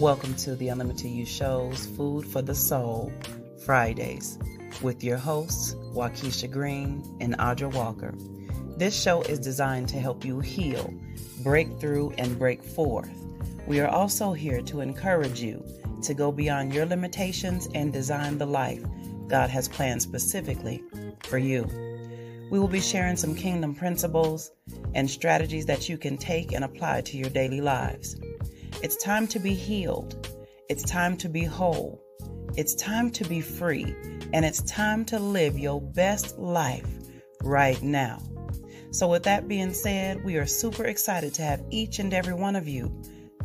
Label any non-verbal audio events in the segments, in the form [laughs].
Welcome to the Unlimited You Show's Food for the Soul Fridays with your hosts, Waukesha Green and Audra Walker. This show is designed to help you heal, break through, and break forth. We are also here to encourage you to go beyond your limitations and design the life God has planned specifically for you. We will be sharing some kingdom principles and strategies that you can take and apply to your daily lives. It's time to be healed. It's time to be whole. It's time to be free. And it's time to live your best life right now. So, with that being said, we are super excited to have each and every one of you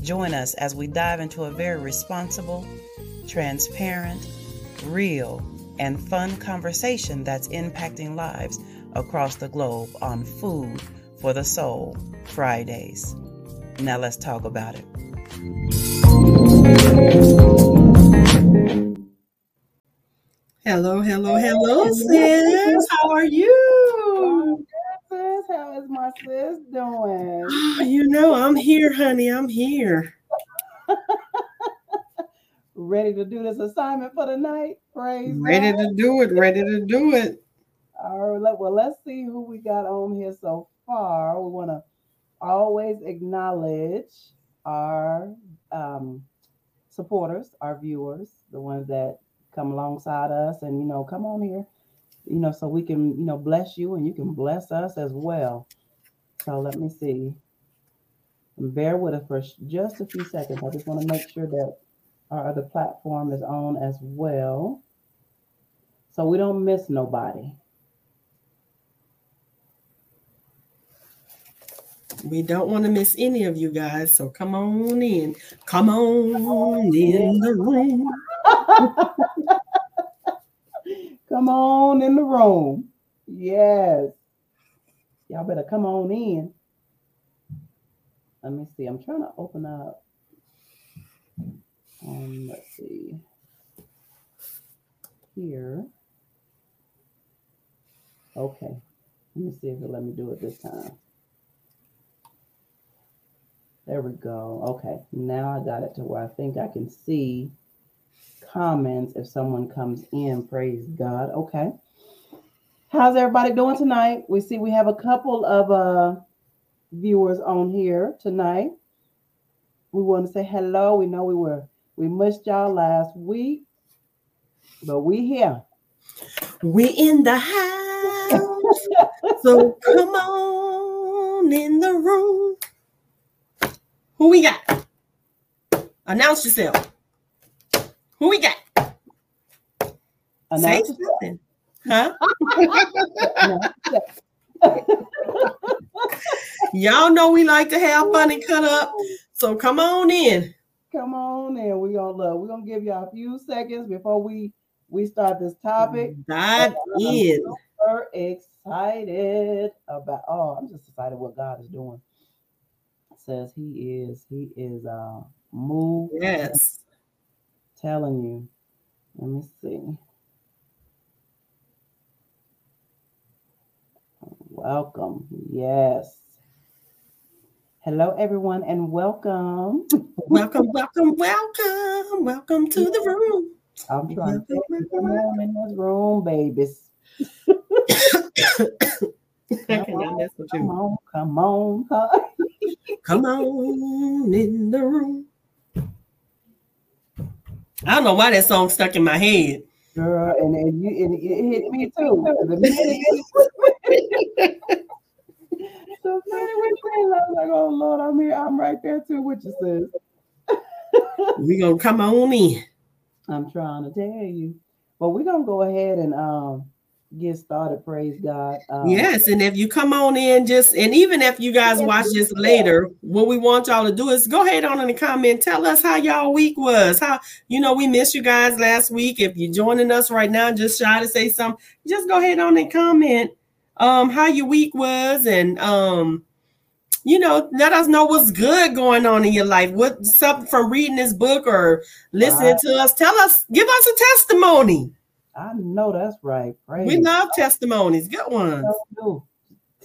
join us as we dive into a very responsible, transparent, real, and fun conversation that's impacting lives across the globe on Food for the Soul Fridays. Now, let's talk about it. Hello, hello, hello, sis. How are you? How is my sis doing? You know, I'm here, honey. I'm here. [laughs] Ready to do this assignment for the night? Praise Ready God. to do it. Ready to do it. All right, well, let's see who we got on here so far. We want to always acknowledge our um, supporters, our viewers, the ones that come alongside us and, you know, come on here, you know, so we can, you know, bless you and you can bless us as well. So let me see. Bear with us for just a few seconds. I just want to make sure that our other platform is on as well. So we don't miss nobody. We don't want to miss any of you guys. So come on in. Come on in the room. [laughs] Come on in the room. Yes. Y'all better come on in. Let me see. I'm trying to open up. Um, let's see. Here. Okay. Let me see if it'll let me do it this time. There we go. Okay. Now I got it to where I think I can see comments if someone comes in. Praise God. Okay. How's everybody doing tonight? We see we have a couple of uh viewers on here tonight. We want to say hello. We know we were we missed y'all last week, but we here. We in the house. so come on in the room. Who we got? Announce yourself. Who we got? Say something. Huh? [laughs] Y'all know we like to have fun and cut up. So come on in. Come on in. We gonna look. We're gonna give y'all a few seconds before we we start this topic. Dive in. Super excited about. Oh, I'm just excited what God is doing. It says He is. He is. Uh, moved. Yes. Telling you. Let me see. Welcome. Yes. Hello, everyone, and welcome. Welcome, welcome, welcome. Welcome to the room. I'm trying to get you come on in this room, babies. I cannot mess [coughs] with Come on, come on. huh? [laughs] Come on in the room. I don't know why that song stuck in my head. Girl, and, and, you, and it hit me too. [laughs] The minute [laughs] the minute we sang, I was like, oh Lord, I'm here. I'm right there too, what you says. [laughs] We gonna come on in. I'm trying to tell you. But we're gonna go ahead and um get started. Praise God. Um, yes, and if you come on in, just and even if you guys watch this later, what we want y'all to do is go ahead on in the comment, tell us how y'all week was. How you know we missed you guys last week. If you're joining us right now, just try to say something. Just go ahead on and comment um how your week was and um you know, let us know what's good going on in your life. What something from reading this book or listening to us. Tell us, give us a testimony. I know that's right. Praise we love God. testimonies. Good ones.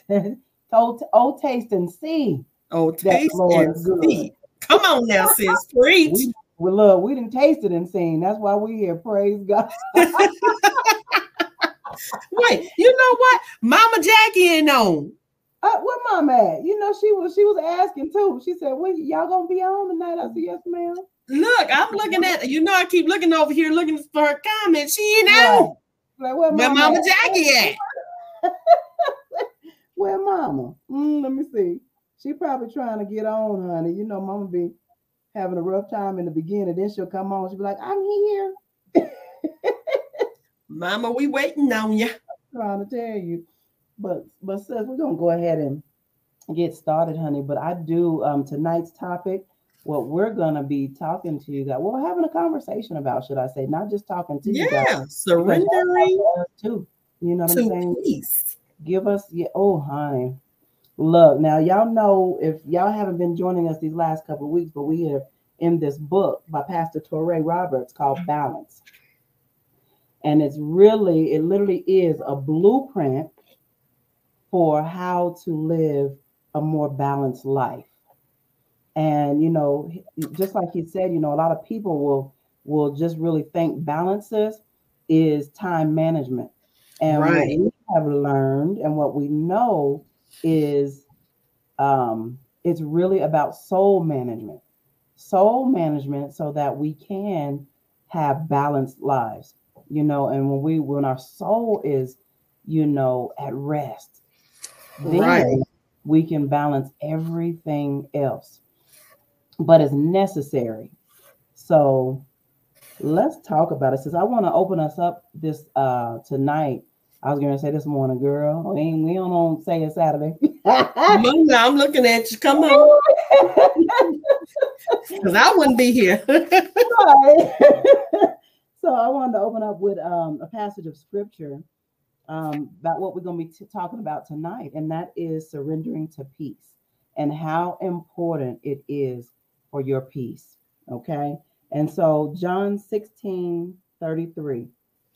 [laughs] Oh, oh, taste and see. Oh, taste and see. Come on now, sis. Preach. We, we love. We didn't taste it and seen. That's why we here. Praise God. [laughs] Wait, you know what? Mama Jackie ain't on. Uh, where mom at? You know, she was she was asking too. She said, "Well, y'all gonna be on tonight?" I said, "Yes, ma'am." Look, I'm looking at you know I keep looking over here looking for her comment. She ain't out. Like, where, where Mama, Jackie at? [laughs] where Mama? Mm, let me see. She probably trying to get on, honey. You know, Mama be having a rough time in the beginning. Then she'll come on. She'll be like, "I'm here." [laughs] Mama, we waiting on you. trying to tell you. But but sis, we're gonna go ahead and get started, honey. But I do um tonight's topic. What we're gonna be talking to you guys, well, having a conversation about, should I say, not just talking to yeah, you guys, surrendering too. You know what I'm saying? Peace. Give us, yeah. Oh, honey, look now, y'all know if y'all haven't been joining us these last couple of weeks, but we are in this book by Pastor Touré Roberts called Balance, and it's really, it literally is a blueprint for how to live a more balanced life. And you know, just like he said, you know, a lot of people will will just really think balances is time management. And right. what we have learned and what we know is um, it's really about soul management. Soul management so that we can have balanced lives, you know, and when we when our soul is, you know, at rest, then right. we can balance everything else. But it's necessary. So let's talk about it. Since I want to open us up this uh tonight. I was gonna say this morning, girl. We ain't we don't say it's Saturday. [laughs] I'm looking at you. Come on. [laughs] Because I wouldn't be here. [laughs] so I wanted to open up with um, a passage of scripture um, about what we're going to be t- talking about tonight, and that is surrendering to peace and how important it is for your peace. Okay. And so, John 16 33,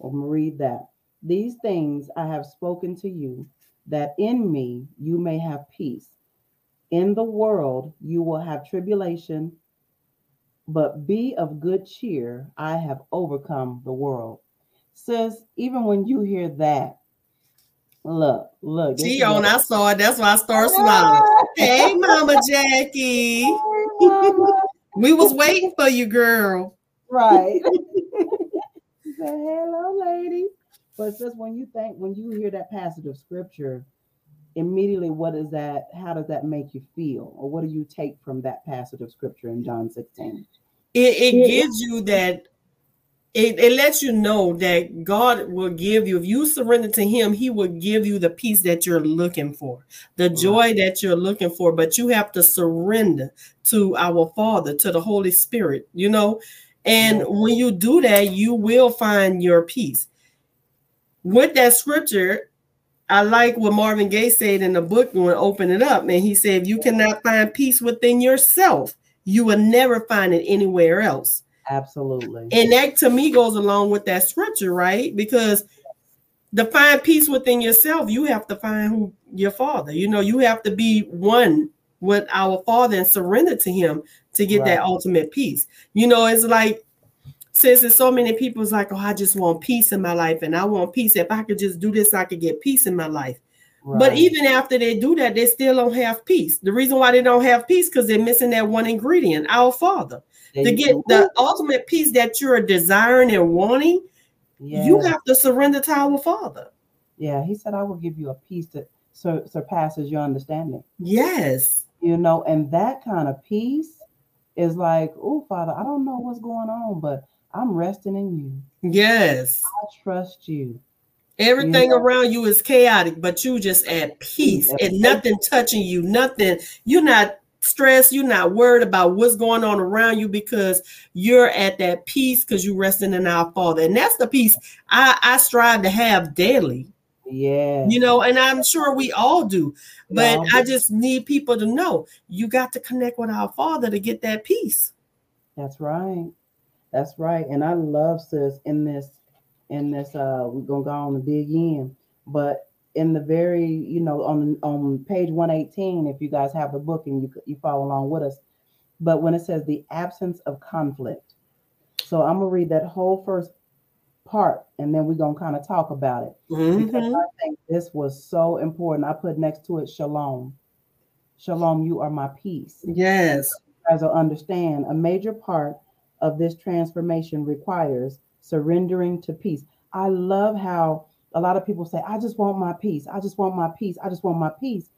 I'm going to read that. These things I have spoken to you, that in me you may have peace. In the world you will have tribulation, but be of good cheer. I have overcome the world. Says, even when you hear that, Look, look. She on, I saw it. That's why I started smiling. [laughs] hey, Mama Jackie. Hey, Mama. we was waiting for you, girl. Right. [laughs] she said, hello, lady. But just when you think, when you hear that passage of scripture, immediately what is that? How does that make you feel? Or what do you take from that passage of scripture in John 16? It, it gives you that it, it lets you know that God will give you, if you surrender to Him, He will give you the peace that you're looking for, the joy that you're looking for. But you have to surrender to our Father, to the Holy Spirit, you know. And when you do that, you will find your peace. With that scripture, I like what Marvin Gaye said in the book when open it up. And he said, if you cannot find peace within yourself, you will never find it anywhere else. Absolutely. And that to me goes along with that scripture, right? Because to find peace within yourself, you have to find who your father. You know, you have to be one with our father and surrender to him to get right. that ultimate peace. You know, it's like since there's so many people's like, oh, I just want peace in my life, and I want peace. If I could just do this, I could get peace in my life. Right. But even after they do that, they still don't have peace. The reason why they don't have peace because they're missing that one ingredient, our Father to get the ultimate peace that you're desiring and wanting, yeah. you have to surrender to our Father. Yeah, He said, "I will give you a peace that sur- surpasses your understanding." Yes, you know, and that kind of peace is like, "Oh, Father, I don't know what's going on, but I'm resting in you." Yes, I trust you. Everything know? around you is chaotic, but you just at peace Peace. and nothing touching you, nothing. You're not stressed, you're not worried about what's going on around you because you're at that peace because you're resting in our Father. And that's the peace I, I strive to have daily. Yeah. You know, and I'm sure we all do, but I just need people to know you got to connect with our Father to get that peace. That's right. That's right. And I love sis in this, in this, uh, we're gonna go on the big end, But in the very, you know, on on page 118, if you guys have the book and you you follow along with us, but when it says the absence of conflict. So I'm gonna read that whole first part and then we're gonna kind of talk about it. Because Mhm. I think this was so important. I put next to it shalom. Shalom, you are my peace. Yes. guys will understand, a major part of this transformation requires surrendering to peace. I love how a lot of people say, I just want my peace. I just want my peace. I just want my peace.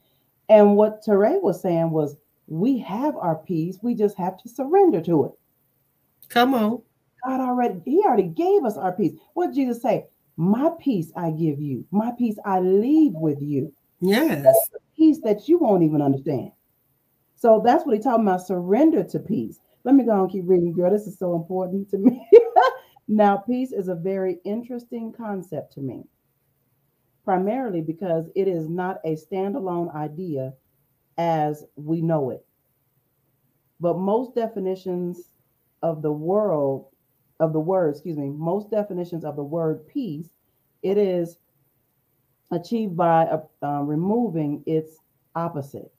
And what Touré was saying was, we have our peace. We just have to surrender to it. Come on. God already, He already gave us our peace. What did Jesus say? My peace I give you. My peace I leave with you. Yes. Peace that you won't even understand. So that's what he's talking about. Surrender to peace. Let me go and keep reading, girl. This is so important to me. [laughs] now, peace is a very interesting concept to me, primarily because it is not a standalone idea as we know it. But most definitions of the world, of the word, excuse me, most definitions of the word peace, it is achieved by uh, uh, removing its opposite.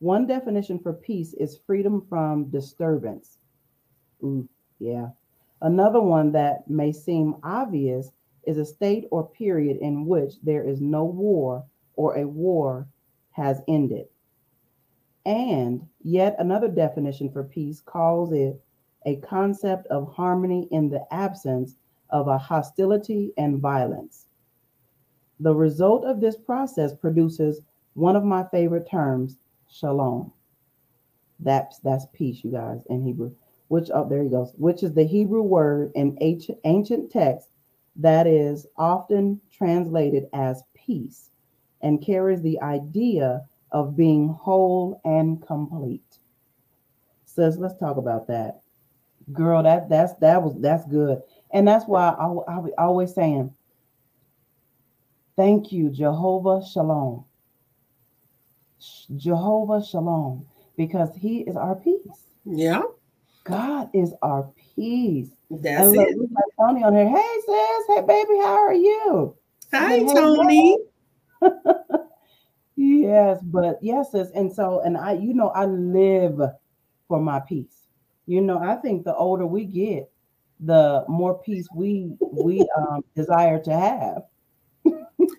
One definition for peace is freedom from disturbance. Ooh, yeah. Another one that may seem obvious is a state or period in which there is no war or a war has ended. And yet another definition for peace calls it a concept of harmony in the absence of a hostility and violence. The result of this process produces one of my favorite terms, shalom. That's that's peace, you guys, in Hebrew. Which oh, there he goes, which is the Hebrew word in ancient text that is often translated as peace and carries the idea of being whole and complete. Says, let's talk about that, girl. That that's that was that's good, and that's why I, I, I always saying, thank you, Jehovah Shalom. Jehovah Shalom, because He is our peace. Yeah. God is our peace. That's and it. Tony on here. Hey, sis. Hey, baby. How are you? Hi, Hey, hey, Tony. [laughs] Yes, but yes, sis. And so, and I, you know, I live for my peace. You know, I think the older we get, the more peace we we um [laughs] desire to have. [laughs]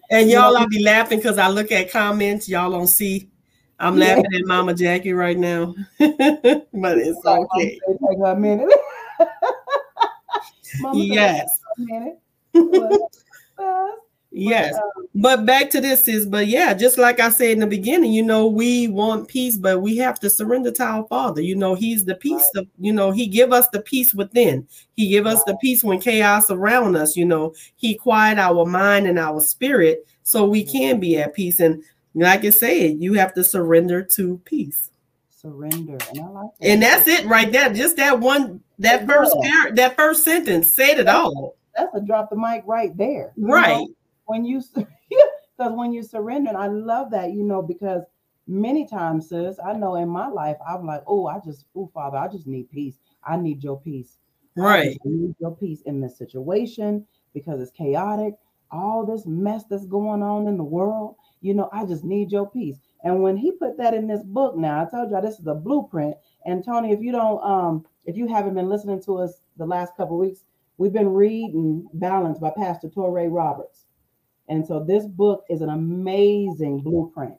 And y'all, I'll be laughing because I look at comments. Y'all don't see. I'm Yeah. laughing at Mama Jackie right now, but it's okay. Take a minute. Mama Yes, "Take a minute. But, uh, yes. um, But back to this is, but yeah, just like I said in the beginning, you know, we want peace, but we have to surrender to our Father. You know, He's the peace of, you know, He give us the peace within. He give us the peace when chaos around us. You know, He quiet our mind and our spirit so we can be at peace. And like I said, you have to surrender to peace. Surrender, and I like that. And that's it right there. Just that one, that first par- that first sentence said it all. that's a drop the mic right there. you know? Right. when you because [laughs] when you surrender, and I love that, you know, because many times, sis, I know in my life, I'm like, oh, I just, oh, Father, I just need peace. I need your peace. Right. just need your peace in this situation because it's chaotic. All this mess that's going on in the world, you know, I just need your peace. And when he put that in this book, now I told y'all this is a blueprint. And Tony, if you don't, um, if you haven't been listening to us the last couple weeks, we've been reading Balance by Pastor Touré Roberts. And so this book is an amazing blueprint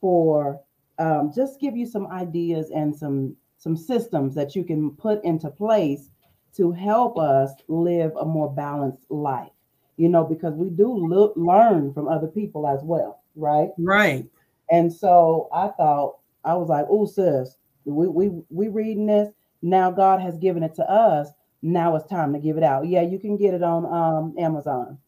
for um, just give you some ideas and some some systems that you can put into place to help us live a more balanced life. You know, because we do look, learn from other people as well, right? Right. And so I thought I was like, "Oh, sis, we we we reading this now. God has given it to us. Now it's time to give it out. Yeah, you can get it on um, Amazon.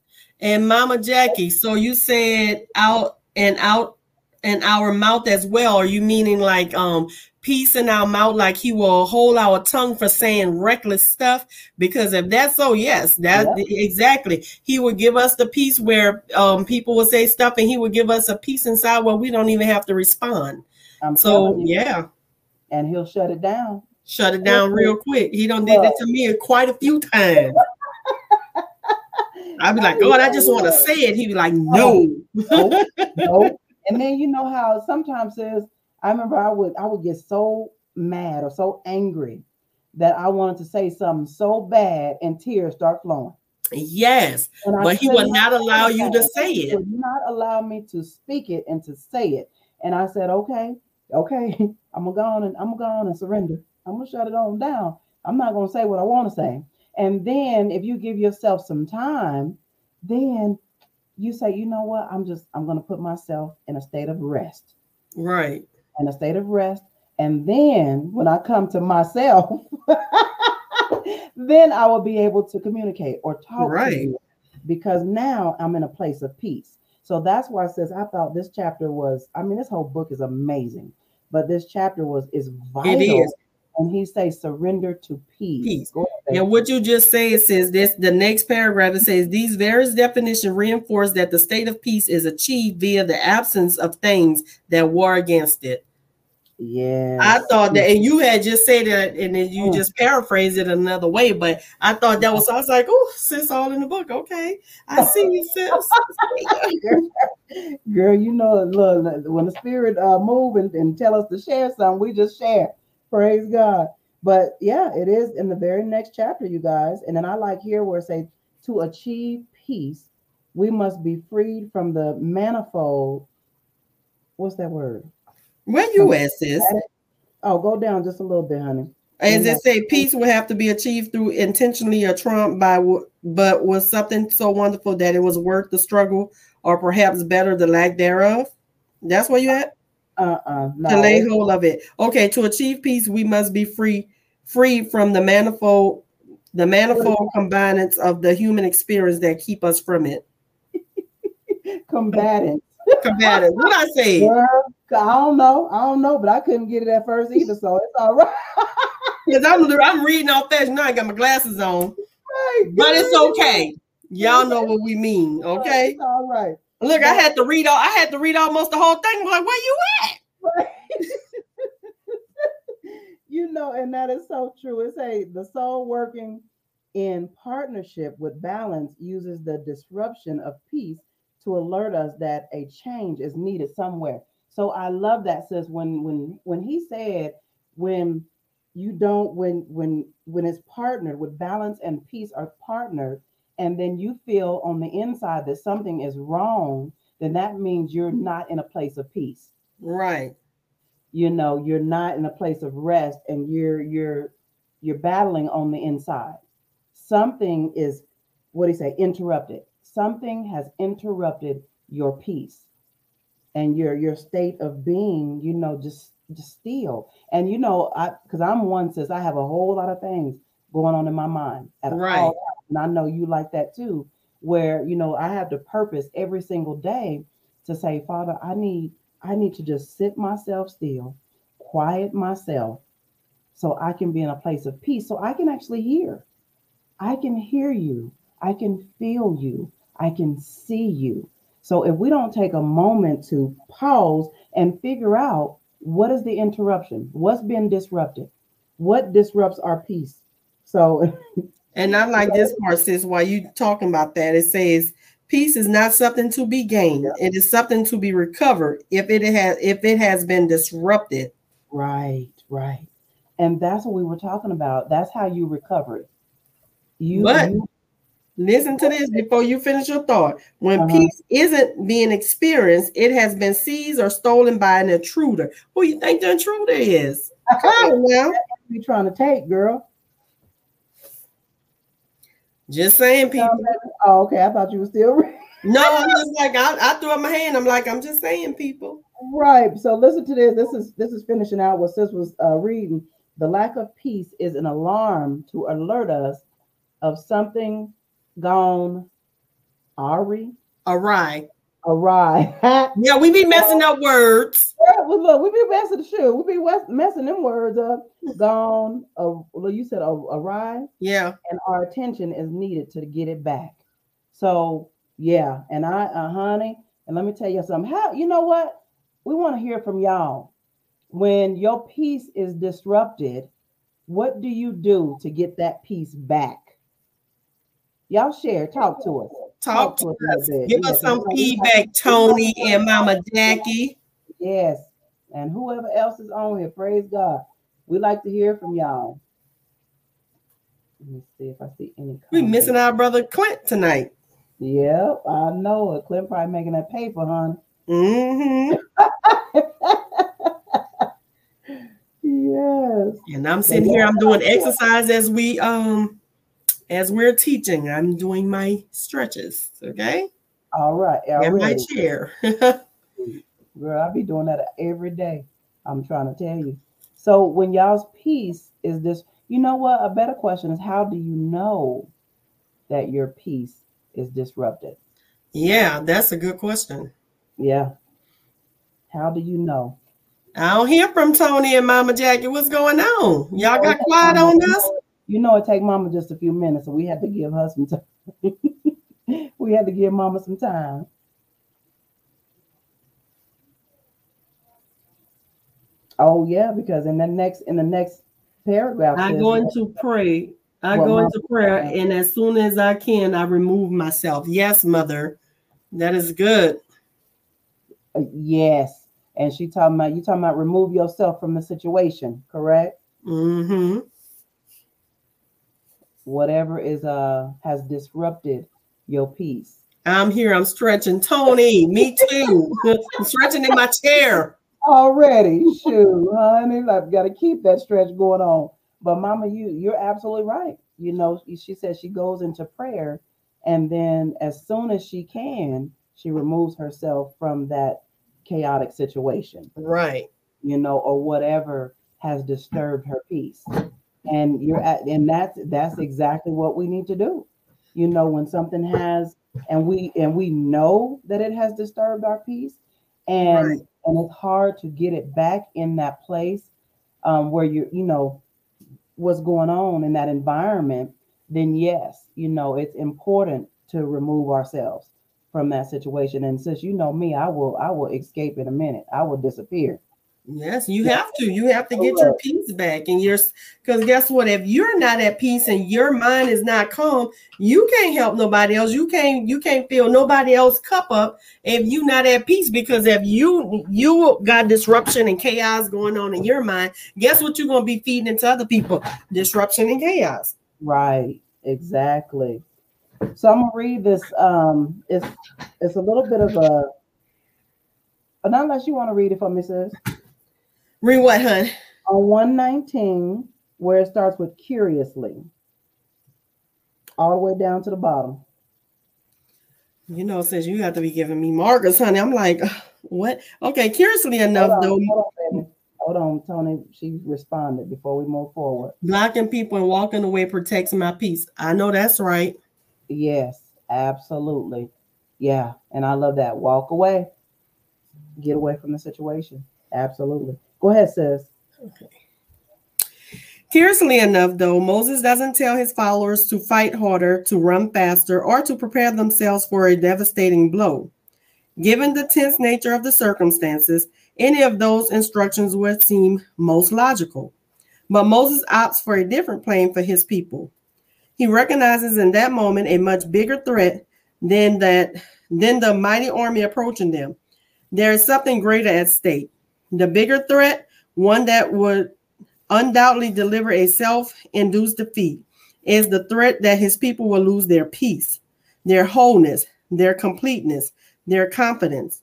And Mama Jackie, so you said out and out and our mouth as well. Are you meaning like um peace in our mouth, like he will hold our tongue for saying reckless stuff? Because if that's so, yes, that Yep. exactly. He would give us the peace where um people will say stuff and he would give us a peace inside where we don't even have to respond. I'm So yeah, and he'll shut it down. shut it down real quick. He don't did that to me quite a few times. [laughs] I'd be like, God, I just want to say it. He'd be like, no. Nope, nope. And then you know how sometimes says I remember I would I would get so mad or so angry that I wanted to say something so bad and tears start flowing. Yes, but he would not allow you to say He it. would not allow me to speak it and to say it. And I said, okay, okay, [laughs] I'm gonna go on and I'm gonna go on and surrender. I'm gonna shut it on down. I'm not gonna say what I want to say. And then if you give yourself some time, then you say, you know what? I'm just I'm gonna put myself in a state of rest. Right. In a state of rest. And then when I come to myself, [laughs] then I will be able to communicate or talk Right. to you because now I'm in a place of peace. So that's why it says I thought this chapter was, I mean, this whole book is amazing, but this chapter was is vital. It is. And he says surrender to peace. Peace. And what you just said says this the next paragraph it says these various definitions reinforce that the state of peace is achieved via the absence of things that war against it. Yeah. I thought that, and you had just said that, and then you Mm. just paraphrased it another way, but I thought that was, I was like, oh, sis, all in the book. Okay. I see you, sis. [laughs] Girl, you know, look, when the spirit uh move and, and tell us to share something, we just share. Praise God. But yeah, it is in the very next chapter, you guys. And then I like here where it says to achieve peace, we must be freed from the manifold. What's that word? Where you at, sis? Oh, go down just a little bit, honey. As it say, peace will have to be achieved through intentionally or trumped by, but was something so wonderful that it was worth the struggle, or perhaps better the lack thereof. That's where you at Uh-uh. No. to lay hold of it. Okay, to achieve peace, we must be free, free from the manifold, the manifold combinants of the human experience that keep us from it. [laughs] combatant. Combative. What I say? Girl, I don't know. I don't know, but I couldn't get it at first either. So it's all right. [laughs] Because I'm I'm reading off fast now. I got my glasses on, but it's okay. Y'all know what we mean, okay? All right. Look, I had to read all. I had to read almost the whole thing. I'm like, where you at? [laughs] You know, and that is so true. It's a the soul working in partnership with balance uses the disruption of peace to alert us that a change is needed somewhere. So I love that says when when when he said when you don't when when when it's partnered with balance and peace are partnered and then you feel on the inside that something is wrong then that means you're not in a place of peace Right. you know you're not in a place of rest and you're you're you're battling on the inside something is what do you say interrupted something has interrupted your peace and your your state of being you know just just still and you know i because i'm one says i have a whole lot of things going on in my mind at all Right. times. And i know you like that too where you know i have the purpose every single day to say father i need I need to just sit myself still, quiet myself, so I can be in a place of peace, so I can actually hear. I can hear you. I can feel you. I can see you. So if we don't take a moment to pause and figure out what is the interruption, what's been disrupted, what disrupts our peace. So [laughs] And I like this part, sis. While you talking about that, it says peace is not something to be gained. It is something to be recovered if it has if it has been disrupted. Right, right. And that's what we were talking about. That's how you recover it. You, But- you Listen to this before you finish your thought. When Uh-huh. peace isn't being experienced, it has been seized or stolen by an intruder. Who you think the intruder is? Come on now. you trying to take, girl. Just saying, people. Oh, okay. I thought you were still [laughs] No, I'm just like I, I threw up my hand. I'm like, I'm just saying, people. right. So listen to this. This is this is finishing out what sis was uh, reading. The lack of peace is an alarm to alert us of something gone Ari. Awry. Awry. [laughs] Yeah, we be messing up words. Well, look, we be messing the shoe. We be wes- messing them words up. Gone. Uh, well, you said a- awry, Yeah. and our attention is needed to get it back. So yeah, and I, uh, honey, and let me tell you something. How you know what? We want to hear from y'all. When your peace is disrupted, what do you do to get that peace back? Y'all share, talk to us. Talk to us us. Give Yeah, us some feedback, Tony and Mama Jackie. Yes. And whoever else is on here, praise God. We like to hear from y'all. Let me see if I see any. We missing our brother Clint tonight. Yep, I know it. Clint probably making that paper, hon. hmm [laughs] Yes. And I'm sitting here, I'm doing exercise as we um as we're teaching. I'm doing my stretches, okay? All right. In my chair. [laughs] Girl, I be doing that every day. I'm trying to tell you. So when y'all's peace is this, you know what? A better question is how do you know that your peace is disrupted? yeah, that's a good question. Yeah. How do you know? I don't hear from Tony and Mama Jackie. What's going on? Y'all got quiet on us? You know, it take Mama just a few minutes, so we had to give her some [laughs] time. we had to give Mama some time. Oh yeah, because in the next in the next paragraph, I go that- into pray. I Well, go into prayer, and as soon as I can, I remove myself. Yes, mother. That is good. uh, yes, and she talking about you talking about remove yourself from the situation, correct? Mm hmm Whatever is uh has disrupted your peace. I'm here. I'm stretching. Tony, me too. [laughs] I'm stretching in my chair. Already, shoot, honey, I've got to keep that stretch going on. But Mama, you you're absolutely right. You know, she says she goes into prayer, and then as soon as she can, she removes herself from that chaotic situation, Right. you know, or whatever has disturbed her peace. And you're at, and that's that's exactly what we need to do. You know, when something has, and we and we know that it has disturbed our peace, and Right. And it's hard to get it back in that place um, where you you know what's going on in that environment then yes you know it's important to remove ourselves from that situation. And since you know me i will i will escape in a minute. I will disappear Yes, you have to. You have to get your peace back. And you're because guess what? If you're not at peace and your mind is not calm, you can't help nobody else. You can't you can't fill nobody else cup up if you're not at peace. Because if you you got disruption and chaos going on in your mind, guess what you're gonna be feeding into other people? Disruption and chaos. right exactly so i'm gonna read this um it's it's a little bit of a not unless you want to read it for me sis Read what, hun? on 119 where it starts with curiously all the way down to the bottom You know, since you have to be giving me markers, honey. I'm like, what? Okay, curiously enough, hold on, though, hold on. Hold on, Tony. She responded before we move forward. blocking people and walking away protects my peace. I know that's right. Yes, absolutely. Yeah, and I love that. Walk away, get away from the situation. Absolutely. Go ahead, sis. Curiously enough, though, Moses doesn't tell his followers to fight harder, to run faster, or to prepare themselves for a devastating blow. Given the tense nature of the circumstances, any of those instructions would seem most logical. But Moses opts for a different plan for his people. He recognizes in that moment a much bigger threat than that than the mighty army approaching them. There is something greater at stake. The bigger threat, one that would undoubtedly deliver a self-induced defeat, is the threat that his people will lose their peace, their wholeness, their completeness, their confidence.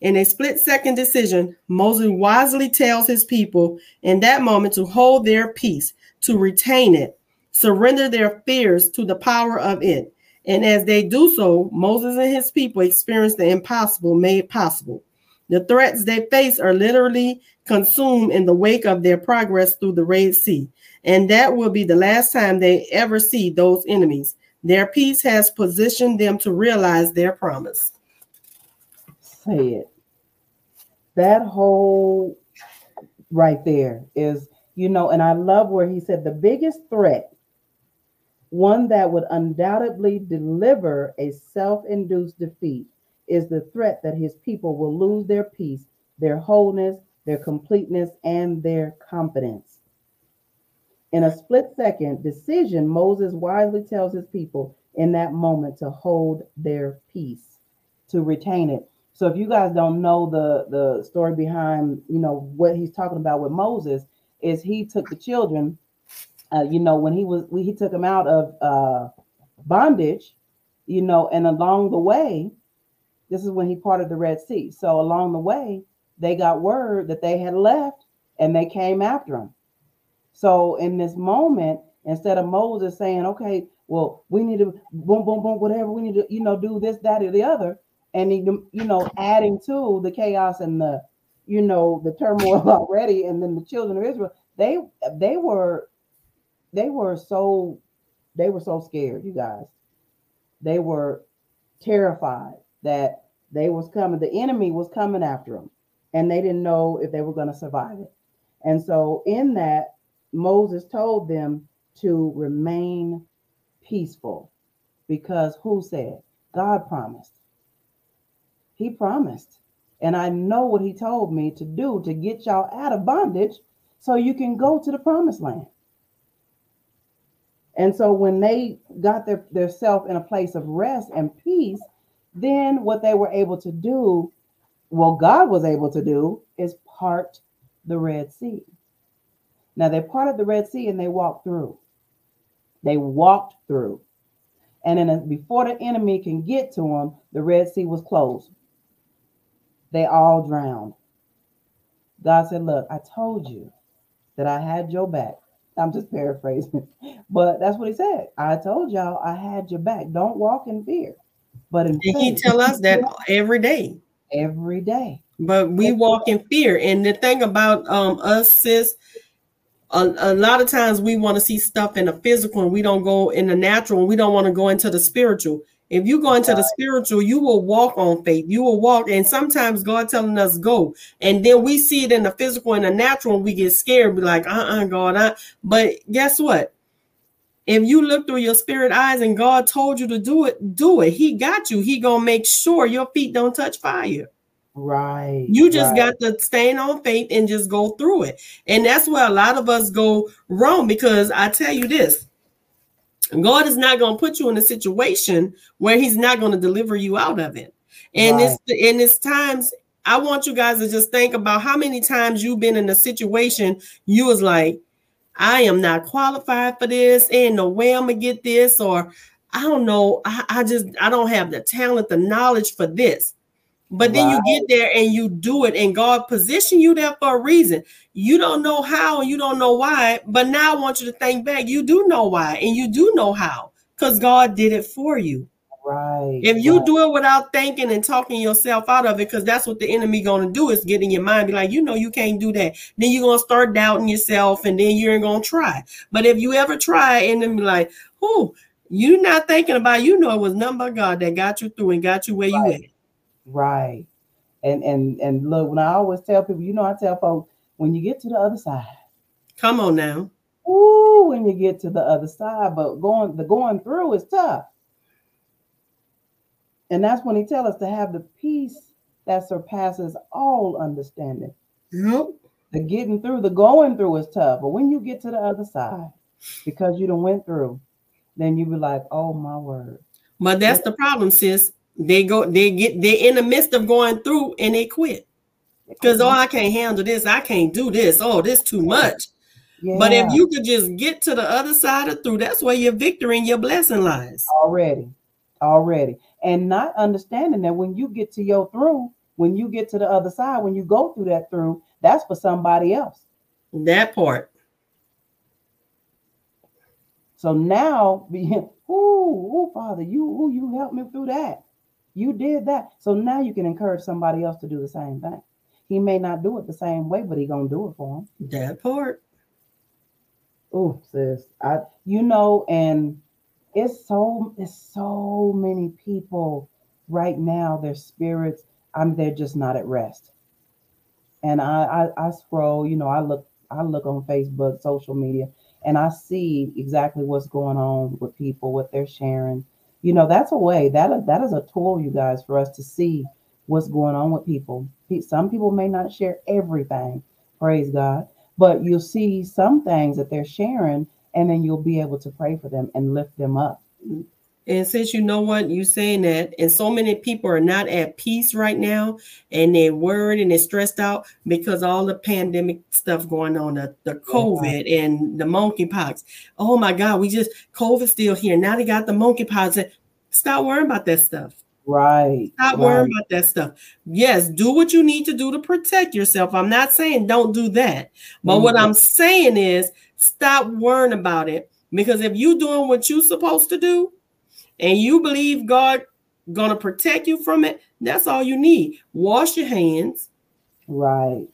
In a split second decision, Moses wisely tells his people in that moment to hold their peace, to retain it, surrender their fears to the power of it. And as they do so, Moses and his people experience the impossible made possible. The threats they face are literally consumed in the wake of their progress through the Red Sea. And that will be the last time they ever see those enemies. Their peace has positioned them to realize their promise. Say it. That whole right there is, you know, and I love where he said the biggest threat, one that would undoubtedly deliver a self induced defeat, is the threat that his people will lose their peace, their wholeness, their completeness, and their confidence. In a split second decision, Moses wisely tells his people in that moment to hold their peace, to retain it. So if you guys don't know the the story behind, you know, what he's talking about with Moses is he took the children, uh, you know, when he was he took them out of uh, bondage, you know, and along the way, this is when he parted the Red Sea. So along the way, they got word that they had left and they came after him. So in this moment, instead of Moses saying, okay, well, we need to boom, boom, boom, whatever, we need to, you know, do this, that, or the other, and he, you know, adding to the chaos and the, you know, the turmoil [laughs] already, and then the children of Israel, they they were they were so they were so scared, you guys. They were terrified that they was coming, the enemy was coming after them, and they didn't know if they were going to survive it. And so in that, Moses told them to remain peaceful because who said? God promised. He promised. And I know what he told me to do to get y'all out of bondage so you can go to the promised land. And so when they got their, their self in a place of rest and peace, then what they were able to do, well, God was able to do, is part the Red Sea. Now they parted the Red Sea and they walked through. They walked through. And then before the enemy can get to them, the Red Sea was closed. They all drowned. God said, Look, I told you that I had your back. I'm just paraphrasing, [laughs] but that's what he said. I told y'all I had your back. Don't walk in fear. But in he tell us that every day. Every day. But we walk in fear. And the thing about um us, sis, a, a lot of times we want to see stuff in the physical and we don't go in the natural and we don't want to go into the spiritual. If you go into the spiritual, you will walk on faith. You will walk, and sometimes God telling us go, and then we see it in the physical and the natural, and we get scared. Be like, uh, uh-uh, God. Uh. But guess what? If you look through your spirit eyes and God told you to do it, do it. He got you. He gonna make sure your feet don't touch fire. Right. You just right. got to stand on faith and just go through it. And that's where a lot of us go wrong because I tell you this God is not going to put you in a situation where he's not going to deliver you out of it. And right. it's in it's times I want you guys to just think about how many times you've been in a situation you was like, I am not qualified for this, and no way I'm gonna get this, or I don't know, I, I just I don't have the talent, the knowledge for this. But then you get there and you do it, and God positioned you there for a reason. You don't know how, and you don't know why. But now I want you to think back. You do know why, and you do know how, because God did it for you. Right. If you right. do it without thinking and talking yourself out of it, because that's what the enemy gonna do is get in your mind, be like, you know, you can't do that. Then you're gonna start doubting yourself, and then you're gonna try. But if you ever try and then be like, oh, you're not thinking about, you know, it was nothing but God that got you through and got you where right. you at. Right. And and and look, when I always tell people, you know, I tell folks when you get to the other side. Come on now. Ooh, when you get to the other side, but going the going through is tough. And that's when he tells us to have the peace that surpasses all understanding. Yep. The getting through, the going through is tough. But when you get to the other side, because you don't went through, then you be like, oh my word. But that's the problem, sis. They go, they get, they're in the midst of going through and they quit. Because oh, I can't handle this. I can't do this. Oh, this too much. Yeah. But if you could just get to the other side of through, that's where your victory and your blessing lies. Already. Already. And not understanding that when you get to your through, when you get to the other side, when you go through that through, that's for somebody else. That part. So now, [laughs] ooh, ooh, Father, you, ooh, you helped me through that. You did that. So now you can encourage somebody else to do the same thing. He may not do it the same way, but he gonna do it for him. That part. Oh, sis. I you know, and it's so it's so many people right now. Their spirits, I'm they're just not at rest. And I, I I scroll, you know, I look I look on Facebook, social media, and I see exactly what's going on with people, what they're sharing. You know, that's a way that that is a tool, you guys, for us to see what's going on with people. Some people may not share everything, praise God, but you'll see some things that they're sharing, and then you'll be able to pray for them and lift them up. And since you know what you're saying that, and so many people are not at peace right now, and they're worried and they're stressed out because all the pandemic stuff going on, the, the COVID yeah. and the monkeypox. Oh my God, we just COVID still here. Now they got the monkeypox. Stop worrying about that stuff. Right. Stop right. worrying about that stuff. Yes, do what you need to do to protect yourself. I'm not saying don't do that. But mm-hmm. what I'm saying is stop worrying about it. Because if you're doing what you're supposed to do and you believe God gonna protect you from it, that's all you need. Wash your hands. Right.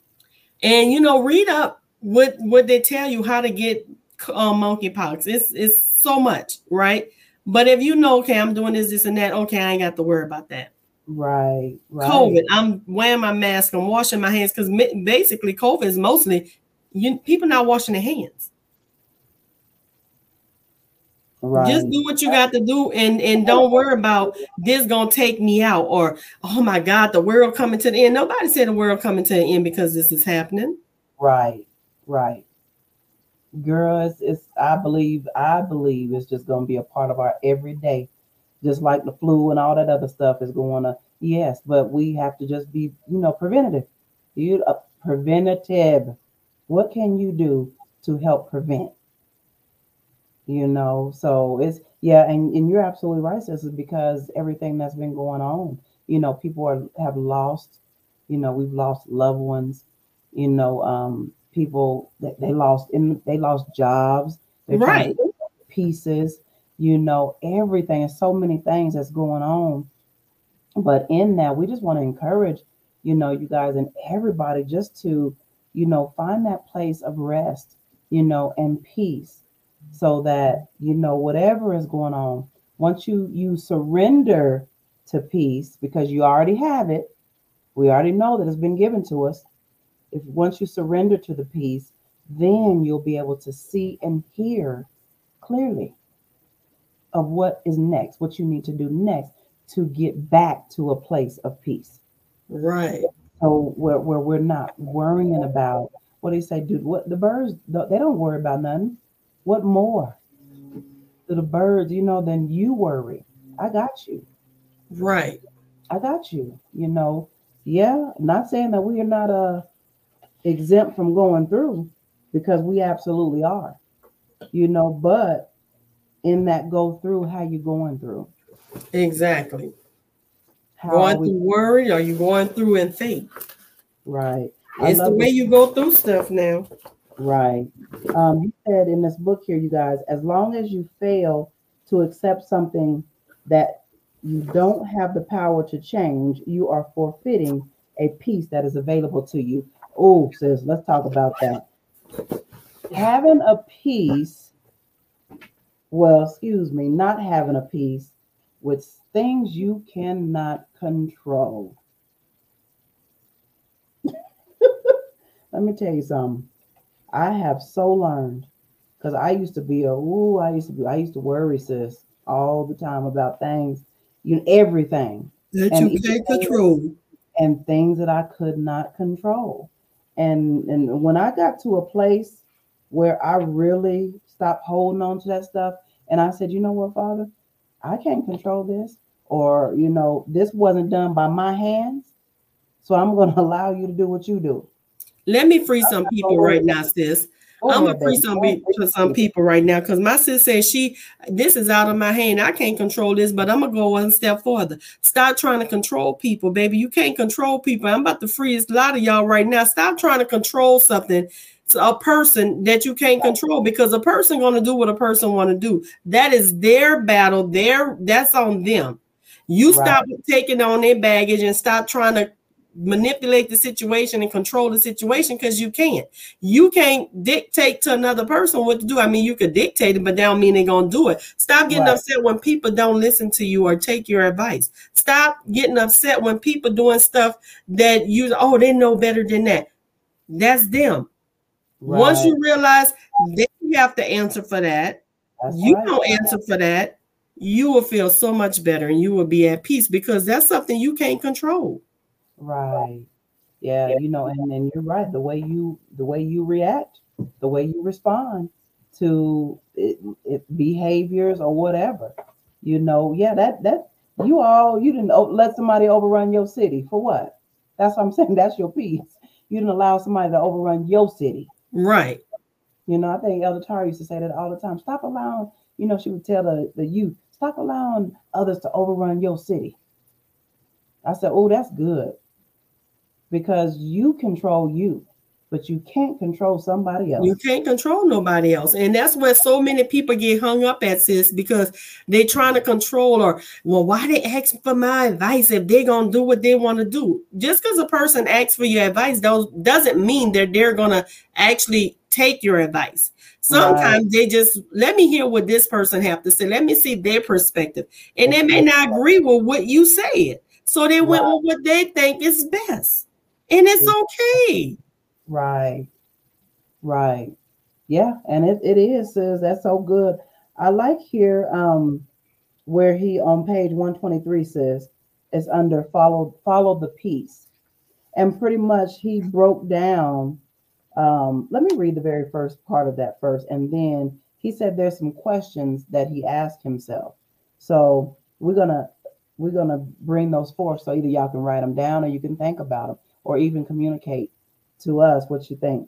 And you know, read up what what they tell you how to get um, monkeypox. It's it's so much, right? But if you know, okay, I'm doing this, this, and that, okay, I ain't got to worry about that. Right, right. COVID, I'm wearing my mask, I'm washing my hands because basically COVID is mostly you people not washing their hands. Right. Just do what you got to do and and don't worry about this gonna take me out or oh my god the world coming to the end. Nobody said the world coming to the end because this is happening. Right, right girl, it's, it's I believe I believe it's just going to be a part of our everyday, just like the flu and all that other stuff is going to. Yes, but we have to just be, you know, preventative. You uh, preventative. What can you do to help prevent? You know, so it's yeah, and, and you're absolutely right, This is because everything that's been going on, you know, people are have lost, you know, we've lost loved ones, you know, um, people that they lost in they lost jobs They're right. pieces you know everything and so many things that's going on. But in that we just want to encourage you know you guys and everybody just to you know find that place of rest you know and peace so that you know whatever is going on once you you surrender to peace because you already have it we already know that it's been given to us if once you surrender to the peace, then you'll be able to see and hear clearly of what is next, what you need to do next to get back to a place of peace. Right. So where, where we're not worrying about what do you say, dude? What the birds they don't worry about nothing. What more? To the birds, you know, than you worry. I got you. Right. I got you. You know, yeah. Not saying that we are not uh exempt from going through because we absolutely are. You know, but in that go through, how you going through? Exactly. How going we, through worry, are you going through in faith? Right. It's the way you go through stuff now. Right. Um, he said in this book here, you guys, as long as you fail to accept something that you don't have the power to change, you are forfeiting a peace that is available to you. Oh, sis, let's talk about that. Having a peace, well, excuse me, not having a peace with things you cannot control. [laughs] Let me tell you something. I have so learned because I used to be a ooh, I used to be, I used to worry, sis, all the time about things, you know, everything that and you can't control, and things that I could not control. And and when I got to a place where I really stopped holding on to that stuff, and I said, you know what, Father, I can't control this, or you know, this wasn't done by my hands, so I'm going [laughs] to allow you to do what you do. Let me free some people right now, sis. I'm gonna free some for some people right now because my sis says she this is out of my hand. I can't control this, but I'm gonna go one step further. Stop trying to control people, baby. You can't control people. I'm about to free a lot of y'all right now. Stop trying to control something a person that you can't control because a person gonna do what a person want to do. That is their battle. Their that's on them. You right. stop taking on their baggage and stop trying to manipulate the situation and control the situation because you can't. You can't dictate to another person what to do. I mean, you could dictate it, but that don't mean they're gonna do it. Stop getting right. upset when people don't listen to you or take your advice. Stop getting upset when people doing stuff that you oh they know better than that. That's them. Right. Once you realize then you have to answer for that. That's you right. don't answer for that. You will feel so much better and you will be at peace because that's something you can't control. Right. Yeah, you know, and, and you're right. The way you the way you react, the way you respond to it, it, behaviors or whatever, you know, yeah, that that you all you didn't let somebody overrun your city for what? That's what I'm [laughs] saying. That's your peace. You didn't allow somebody to overrun your city. Right. You know, I think Elder Tara used to say that all the time. Stop allowing, you know, she would tell the, the youth, stop allowing others to overrun your city. I said, Oh, that's good because you control you, but you can't control somebody else. You can't control nobody else. And that's where so many people get hung up at, sis, because they're trying to control or, well, why they ask for my advice if they're going to do what they want to do? Just because a person asks for your advice doesn't mean that they're going to actually take your advice. Sometimes right. they just let me hear what this person have to say. Let me see their perspective. And they may not agree with what you said. So they went right. with what they think is best and it's okay. Right. Right. Yeah, and it, it is says that's so good. I like here um where he on page 123 says it's under follow follow the peace. And pretty much he broke down um let me read the very first part of that first and then he said there's some questions that he asked himself. So we're gonna we're gonna bring those forth so either y'all can write them down or you can think about them or even communicate to us what you think.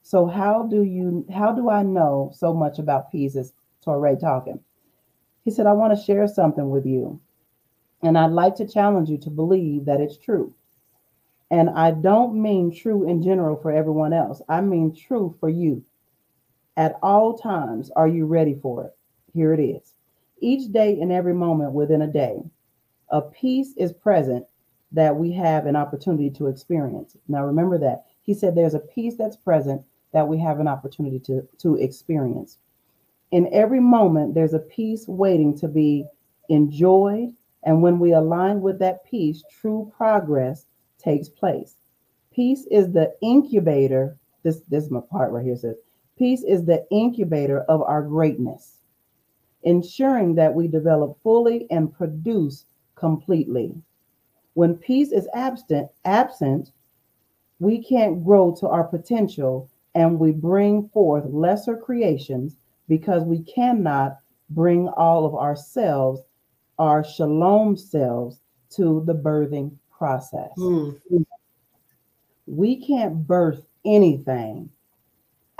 So how do you how do I know so much about as Touré talking? He said, I want to share something with you. And I'd like to challenge you to believe that it's true. And I don't mean true in general for everyone else. I mean true for you. At all times, are you ready for it? Here it is. Each day and every moment within a day, a peace is present that we have an opportunity to experience. Now, remember that he said there's a peace that's present that we have an opportunity to, to experience. In every moment, there's a peace waiting to be enjoyed. And when we align with that peace, true progress takes place. Peace is the incubator. This, this is my part right here says, peace is the incubator of our greatness, ensuring that we develop fully and produce completely. When peace is absent, absent, we can't grow to our potential and we bring forth lesser creations because we cannot bring all of ourselves, our shalom selves, to the birthing process. Mm. We can't birth anything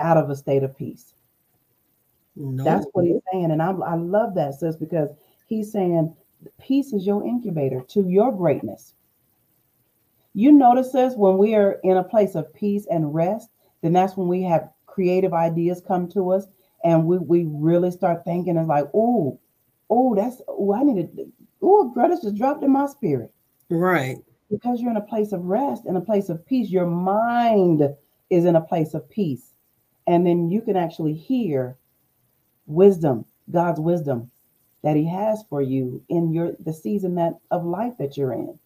out of a state of peace. No. That's what he's saying. And I, I love that, sis, because he's saying peace is your incubator to your greatness. You notice us when we are in a place of peace and rest, then that's when we have creative ideas come to us and we, we really start thinking it's like, oh, oh, that's oh, I need to oh, credits just dropped in my spirit. Right. Because you're in a place of rest, in a place of peace. Your mind is in a place of peace. And then you can actually hear wisdom, God's wisdom that he has for you in your the season that of life that you're in.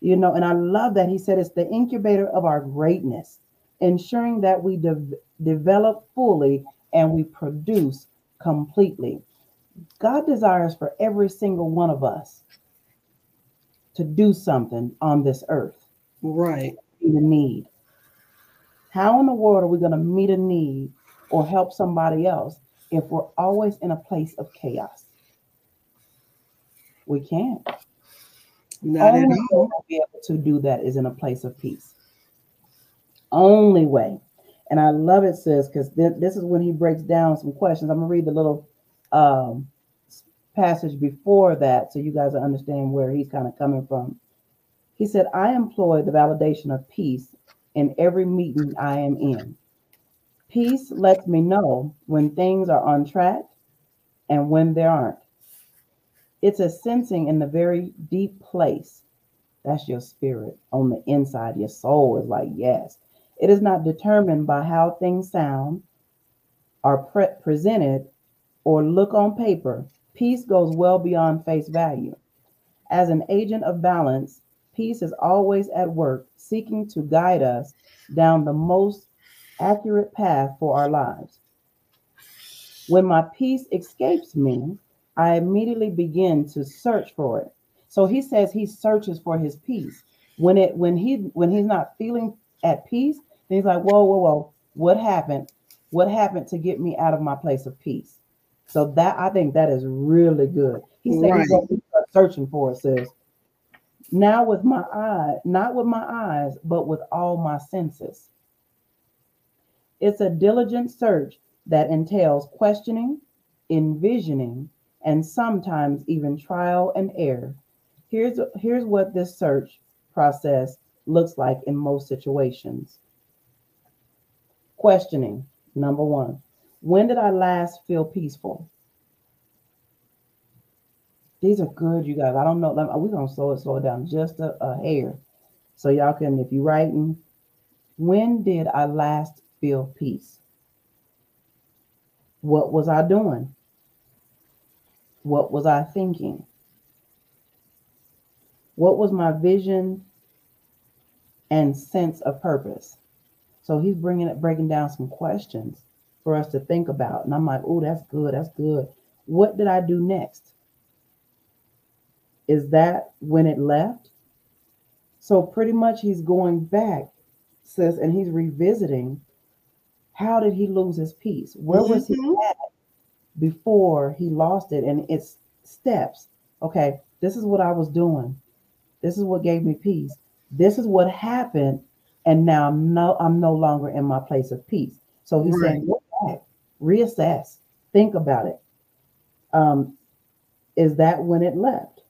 You know, and I love that he said it's the incubator of our greatness, ensuring that we de- develop fully and we produce completely. God desires for every single one of us to do something on this earth. Right. Meet a need. How in the world are we going to meet a need or help somebody else if we're always in a place of chaos? We can't. Not Only at all. Way be able to do that is in a place of peace. Only way. And I love it, sis, because th- this is when he breaks down some questions. I'm gonna read the little um, passage before that so you guys understand where he's kind of coming from. He said, I employ the validation of peace in every meeting I am in. Peace lets me know when things are on track and when they aren't. It's a sensing in the very deep place That's your spirit on the inside. Your soul is like, yes. It is not determined by how things sound, are pre- presented, or look on paper. Peace goes well beyond face value. As an agent of balance, peace is always at work, seeking to guide us down the most accurate path for our lives. When my peace escapes me, I immediately begin to search for it. So he says he searches for his peace. When it when he when he's not feeling at peace, then he's like, whoa, whoa, whoa, what happened? What happened to get me out of my place of peace? So that I think that is really good. He said Right. he's searching for it, says. Now with my eye, not with my eyes, but with all my senses. It's a diligent search that entails questioning, envisioning, and sometimes even trial and error. Here's, here's what this search process looks like in most situations. Questioning, number one. When did I last feel peaceful? These are good, you guys. I don't know. We're gonna slow it, slow it down just a, a hair. So y'all can, if you're writing, when did I last feel peace? What was I doing? What was I thinking? What was my vision and sense of purpose? So he's bringing it, breaking down some questions for us to think about. And I'm like, oh, that's good. That's good. What did I do next? Is that when it left? So pretty much he's going back, sis, and he's revisiting how did he lose his peace? Where was he Mhm. at before he lost it? And it's steps. Okay, this is what I was doing. This is what gave me peace. This is what happened, and now I'm no I'm no longer in my place of peace. So he's saying, go back, reassess, think about it. Um, is that when it left?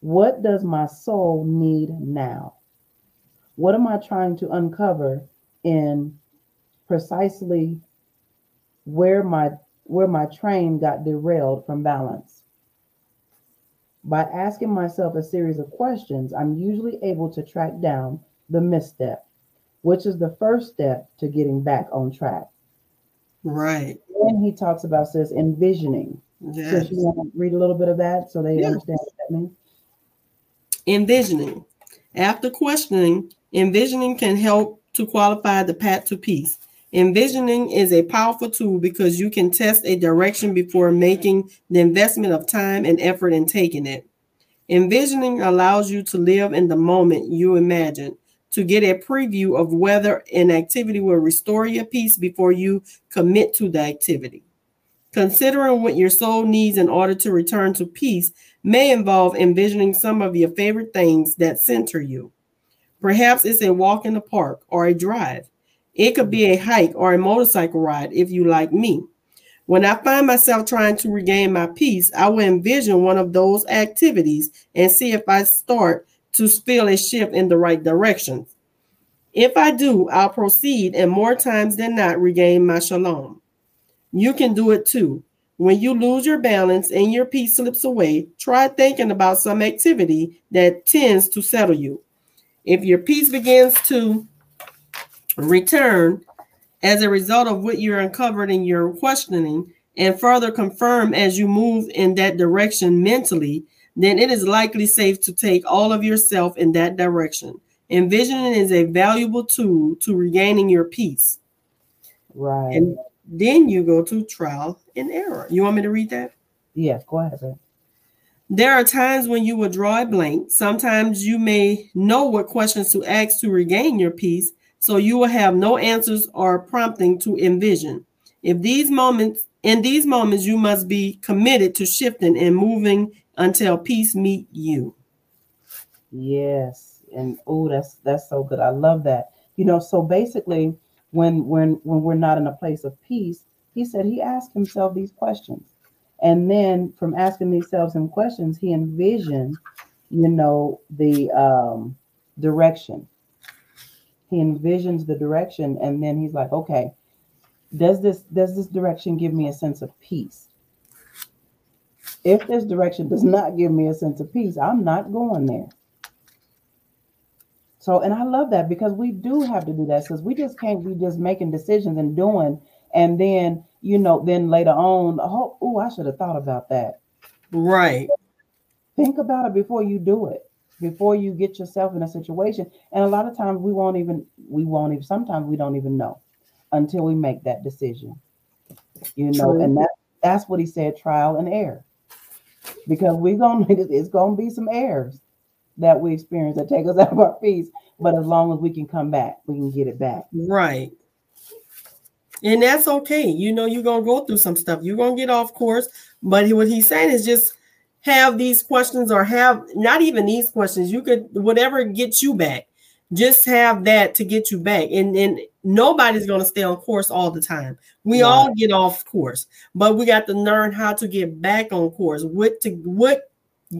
What does my soul need now? What am I trying to uncover in precisely where my where my train got derailed from balance? By asking myself a series of questions, I'm usually able to track down the misstep, which is the first step to getting back on track. Right. And he talks about says envisioning. Yes. So you want to read a little bit of that so they Yeah. understand what that means? Envisioning. After questioning, envisioning can help to qualify the path to peace. Envisioning is a powerful tool because you can test a direction before making the investment of time and effort in taking it. Envisioning allows you to live in the moment you imagine, to get a preview of whether an activity will restore your peace before you commit to the activity. Considering what your soul needs in order to return to peace may involve envisioning some of your favorite things that center you. Perhaps it's a walk in the park or a drive. It could be a hike or a motorcycle ride if you like me. When I find myself trying to regain my peace, I will envision one of those activities and see if I start to feel a shift in the right direction. If I do, I'll proceed and more times than not regain my shalom. You can do it too. When you lose your balance and your peace slips away, try thinking about some activity that tends to settle you. If your peace begins to return as a result of what you're uncovered in your questioning and further confirm as you move in that direction mentally, then it is likely safe to take all of yourself in that direction. Envisioning is a valuable tool to regaining your peace. Right. And then you go to trial and error. You want me to read that? yes, go ahead. There are times when you will draw a blank. Sometimes you may know what questions to ask to regain your peace, so you will have no answers or prompting to envision. If these moments, in these moments, you must be committed to shifting and moving until peace meet you. Yes. And oh, that's that's so good. I love that. You know, so basically when when when we're not in a place of peace, he said he asked himself these questions. And then from asking themselves some questions, he envisioned, you know, the um direction. He envisions the direction and then he's like, okay, does this does this direction give me a sense of peace? If this direction does not give me a sense of peace, I'm not going there. So, and I love that because we do have to do that because we just can't be just making decisions and doing, and then you know, then later on, oh, oh I should have thought about that. Right. Think about it before you do it, before you get yourself in a situation. And a lot of times we won't even, we won't even. Sometimes we don't even know until we make that decision. You know, True. and that that's what he said, trial and error, because we're gonna [laughs] it's gonna be some errors that we experience that take us [laughs] out of our peace. But as long as we can come back, we can get it back. Right. And that's okay. You know, you're gonna go through some stuff. You're gonna get off course. But what he's saying is just have these questions or have not even these questions. You could whatever gets you back. Just have that to get you back. And and nobody's gonna stay on course all the time. We right. all get off course, but we got to learn how to get back on course. What to what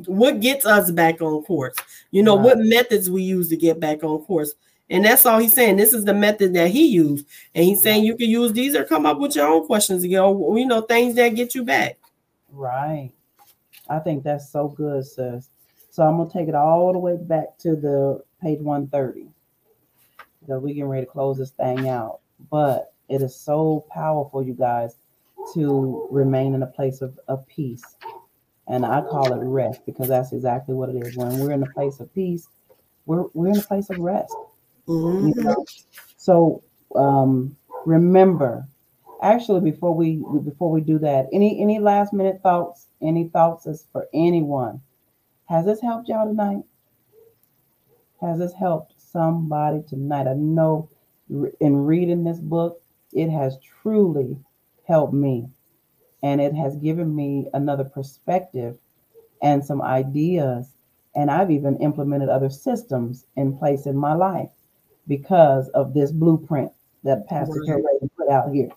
what gets us back on course you know right. what methods we use to get back on course and that's all he's saying this is the method that he used and he's saying you can use these or come up with your own questions you know you know things that get you back right i think that's so good sis so i'm gonna take it all the way back to the page 130 because we getting ready to close this thing out but it is so powerful you guys to remain in a place of, of peace and I call it rest because that's exactly what it is. When we're in a place of peace, we're we're in a place of rest. Mm-hmm. You know? So um, remember, actually, before we before we do that, any any last minute thoughts? Any thoughts is for anyone? Has this helped y'all tonight? Has this helped somebody tonight? I know in reading this book, it has truly helped me and it has given me another perspective and some ideas. And I've even implemented other systems in place in my life because of this blueprint that Pastor right. Put out here.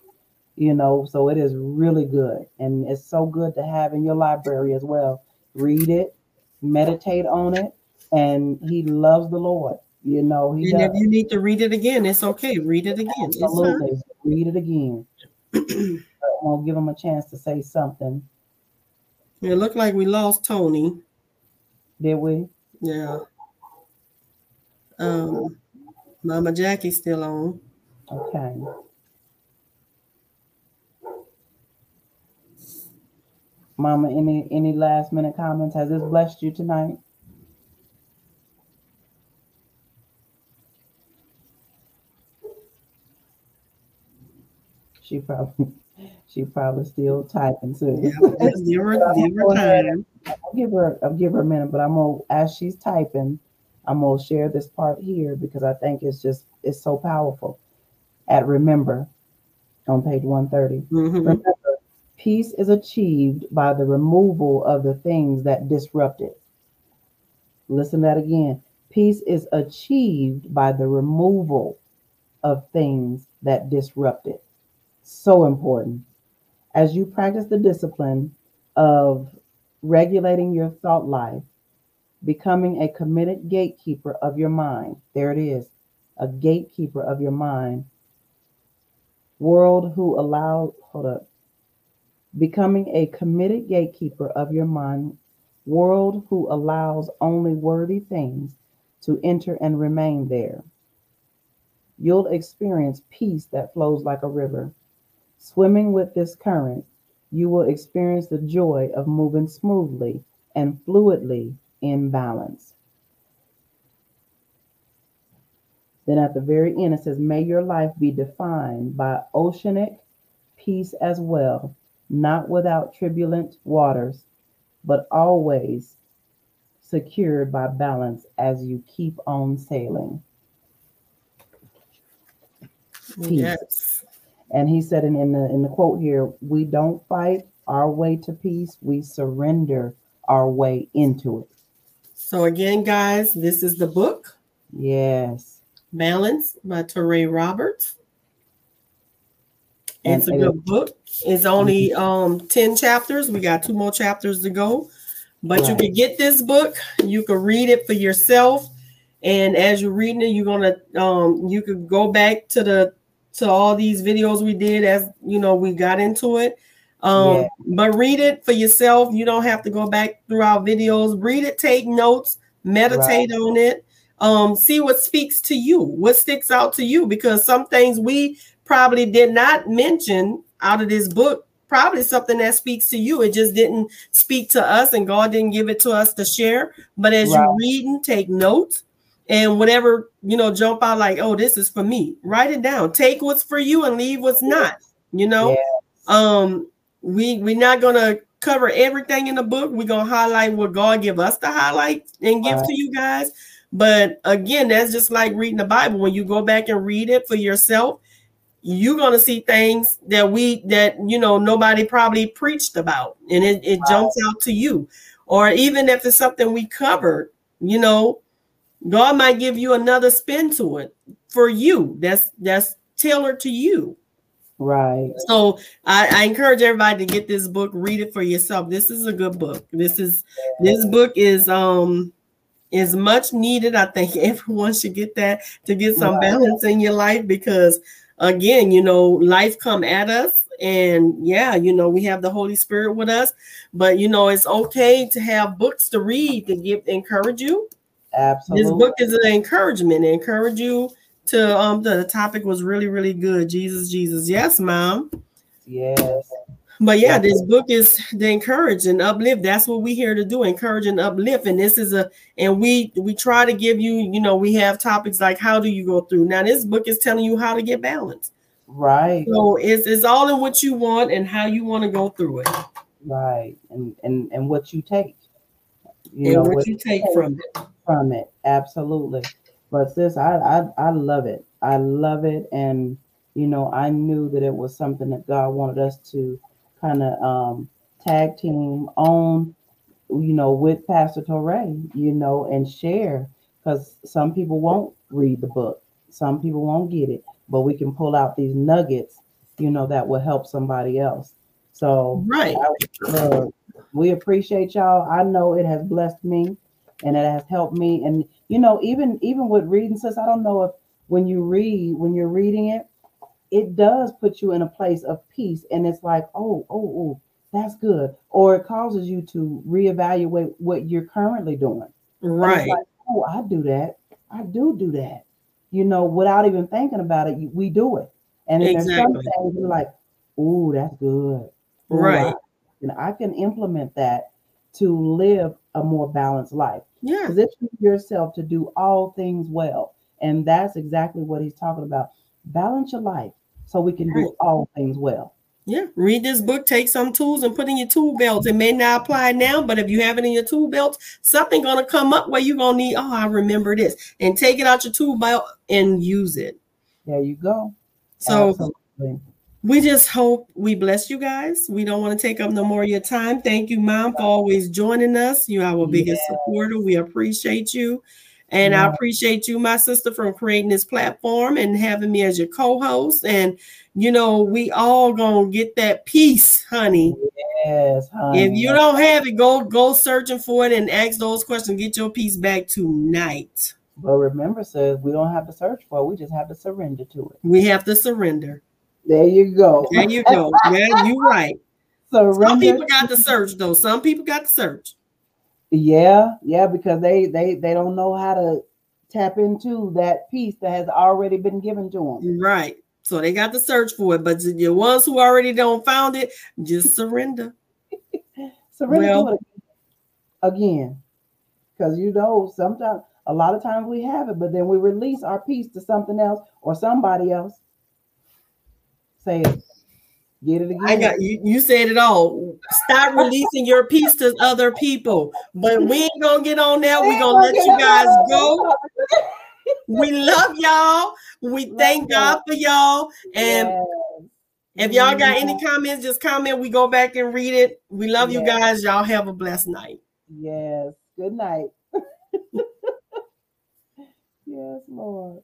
You know, so it is really good. And it's so good to have in your library as well. Read it, meditate on it, and he loves the Lord. You know, he and does. if you need to read it again, it's okay. Read it again. Absolutely. Read it again. [clears throat] won't give him a chance to say something. It looked like we lost Tony. Did we? Yeah. Um, Mama Jackie's still on. Okay. Mama, any any last minute comments? Has this blessed you tonight? She probably [laughs] she probably still typing too. Yeah, give her, [laughs] give her time. I'll give her, I'll give her a minute, but I'm gonna as she's typing, I'm gonna share this part here because I think it's just it's so powerful. At remember, on page 130. Mm-hmm. Remember, peace is achieved by the removal of the things that disrupt it. Listen that again. Peace is achieved by the removal of things that disrupt it. So important as you practice the discipline of regulating your thought life, becoming a committed gatekeeper of your mind. There it is, a gatekeeper of your mind. World who allow, hold up, becoming a committed gatekeeper of your mind. World who allows only worthy things to enter and remain there. You'll experience peace that flows like a river Swimming with this current, you will experience the joy of moving smoothly and fluidly in balance. Then at the very end, it says, May your life be defined by oceanic peace as well, not without turbulent waters, but always secured by balance as you keep on sailing. Peace. Yes. And he said in, in the in the quote here, we don't fight our way to peace, we surrender our way into it. So again, guys, this is the book. Yes. Balance by Touré Roberts. And, it's a good book. It's only mm-hmm. um 10 chapters. We got two more chapters to go. But right. you can get this book, you can read it for yourself. And as you're reading it, you're gonna um you could go back to the to all these videos we did as you know we got into it um yeah. but read it for yourself you don't have to go back through our videos read it take notes meditate right. on it um, see what speaks to you, what sticks out to you, because some things we probably did not mention out of this book probably something that speaks to you. It just didn't speak to us, and God didn't give it to us to share. But as right. you read and take notes, and whatever you know, jump out like, oh, this is for me. Write it down. Take what's for you and leave what's not. You know, um, we we're not gonna cover everything in the book. We're gonna highlight what God give us to highlight and give right. to you guys. But again, that's just like reading the Bible. When you go back and read it for yourself, you're going to see things that we that you know nobody probably preached about. And it, it wow. jumps out to you. Or even if it's something we covered you know god might give you another spin to it for you. That's that's tailored to you. Right. So I, I encourage everybody to get this book read it for yourself. This is a good book. This is this book is um is much needed. I think [laughs] everyone should get that to get some right. balance in your life because again, you know, life come at us and yeah, you know, we have the Holy Spirit with us, but you know, it's okay to have books to read to give encourage you. Absolutely. This book is an encouragement, encourage you to um the, the topic was really, really good. Jesus, Jesus. Yes, mom. Yes. But yeah, this book is to encourage and uplift. That's what we're here to do, encourage and uplift. And this is a and we we try to give you, you know, we have topics like how do you go through. Now, this book is telling you how to get balance. Right. So it's it's all in what you want and how you want to go through it. Right. And and and what you take. You and know what, what you take, take from it. From it. Absolutely. But sis, I I I love it. I love it. And you know, I knew that it was something that God wanted us to kind of um, tag team on, you know, with Pastor Touré, you know, and share because some people won't read the book, some people won't get it, but we can pull out these nuggets, you know, that will help somebody else. So, right, I, uh, we appreciate y'all. I know it has blessed me, and it has helped me. And you know, even even with reading, sis, I don't know if when you read, when you're reading it, it does put you in a place of peace and it's like oh oh oh that's good. Or it causes you to reevaluate what you're currently doing. Right. like, oh i do that. I do do that. You know without even thinking about it we do it. And then exactly. there's some things you're like oh that's good. Ooh, right. and I, can implement that to live a more balanced life. Yeah. Position yourself to do all things well. And that's exactly what he's talking about. Balance your life so we can do all things well. Yeah, read this book, take some tools and put in your tool belt. It may not apply now, but if you have it in your tool belt, something gonna come up where you're gonna need, oh, I remember this, and take it out your tool belt and use it. There you go. So Absolutely. we just hope we bless you guys. We don't want to take up no more of your time. Thank you, mom, for always joining us. You're our biggest yes. supporter. We appreciate you. And yeah. I appreciate you, my sister, from creating this platform and having me as your co-host. And you know, we all gonna get that peace, honey. Yes, honey. If you don't have it, go go searching for it and ask those questions. Get your peace back tonight. But remember, says we don't have to search for it. We just have to surrender to it. We have to surrender. There you go. There you go. yeah, you're right. [laughs] Surrender. Some people got to search though. Some people got to search. Yeah, yeah, because they they they don't know how to tap into that peace that has already been given to them. Right. So they got to search for it, but the ones who already don't found it, just surrender. [laughs] surrender well, again, because you know sometimes a lot of times we have it, but then we release our peace to something else or somebody else. Say it. Get it again. I got you. You said it all. Stop [laughs] releasing your peace to other people. But we ain't gonna get on there. We're gonna let you guys go. We love y'all. We thank God for y'all. And if y'all got any comments, just comment. We go back and read it. We love you guys. Y'all have a blessed night. Yes. Good night. [laughs] yes, Lord.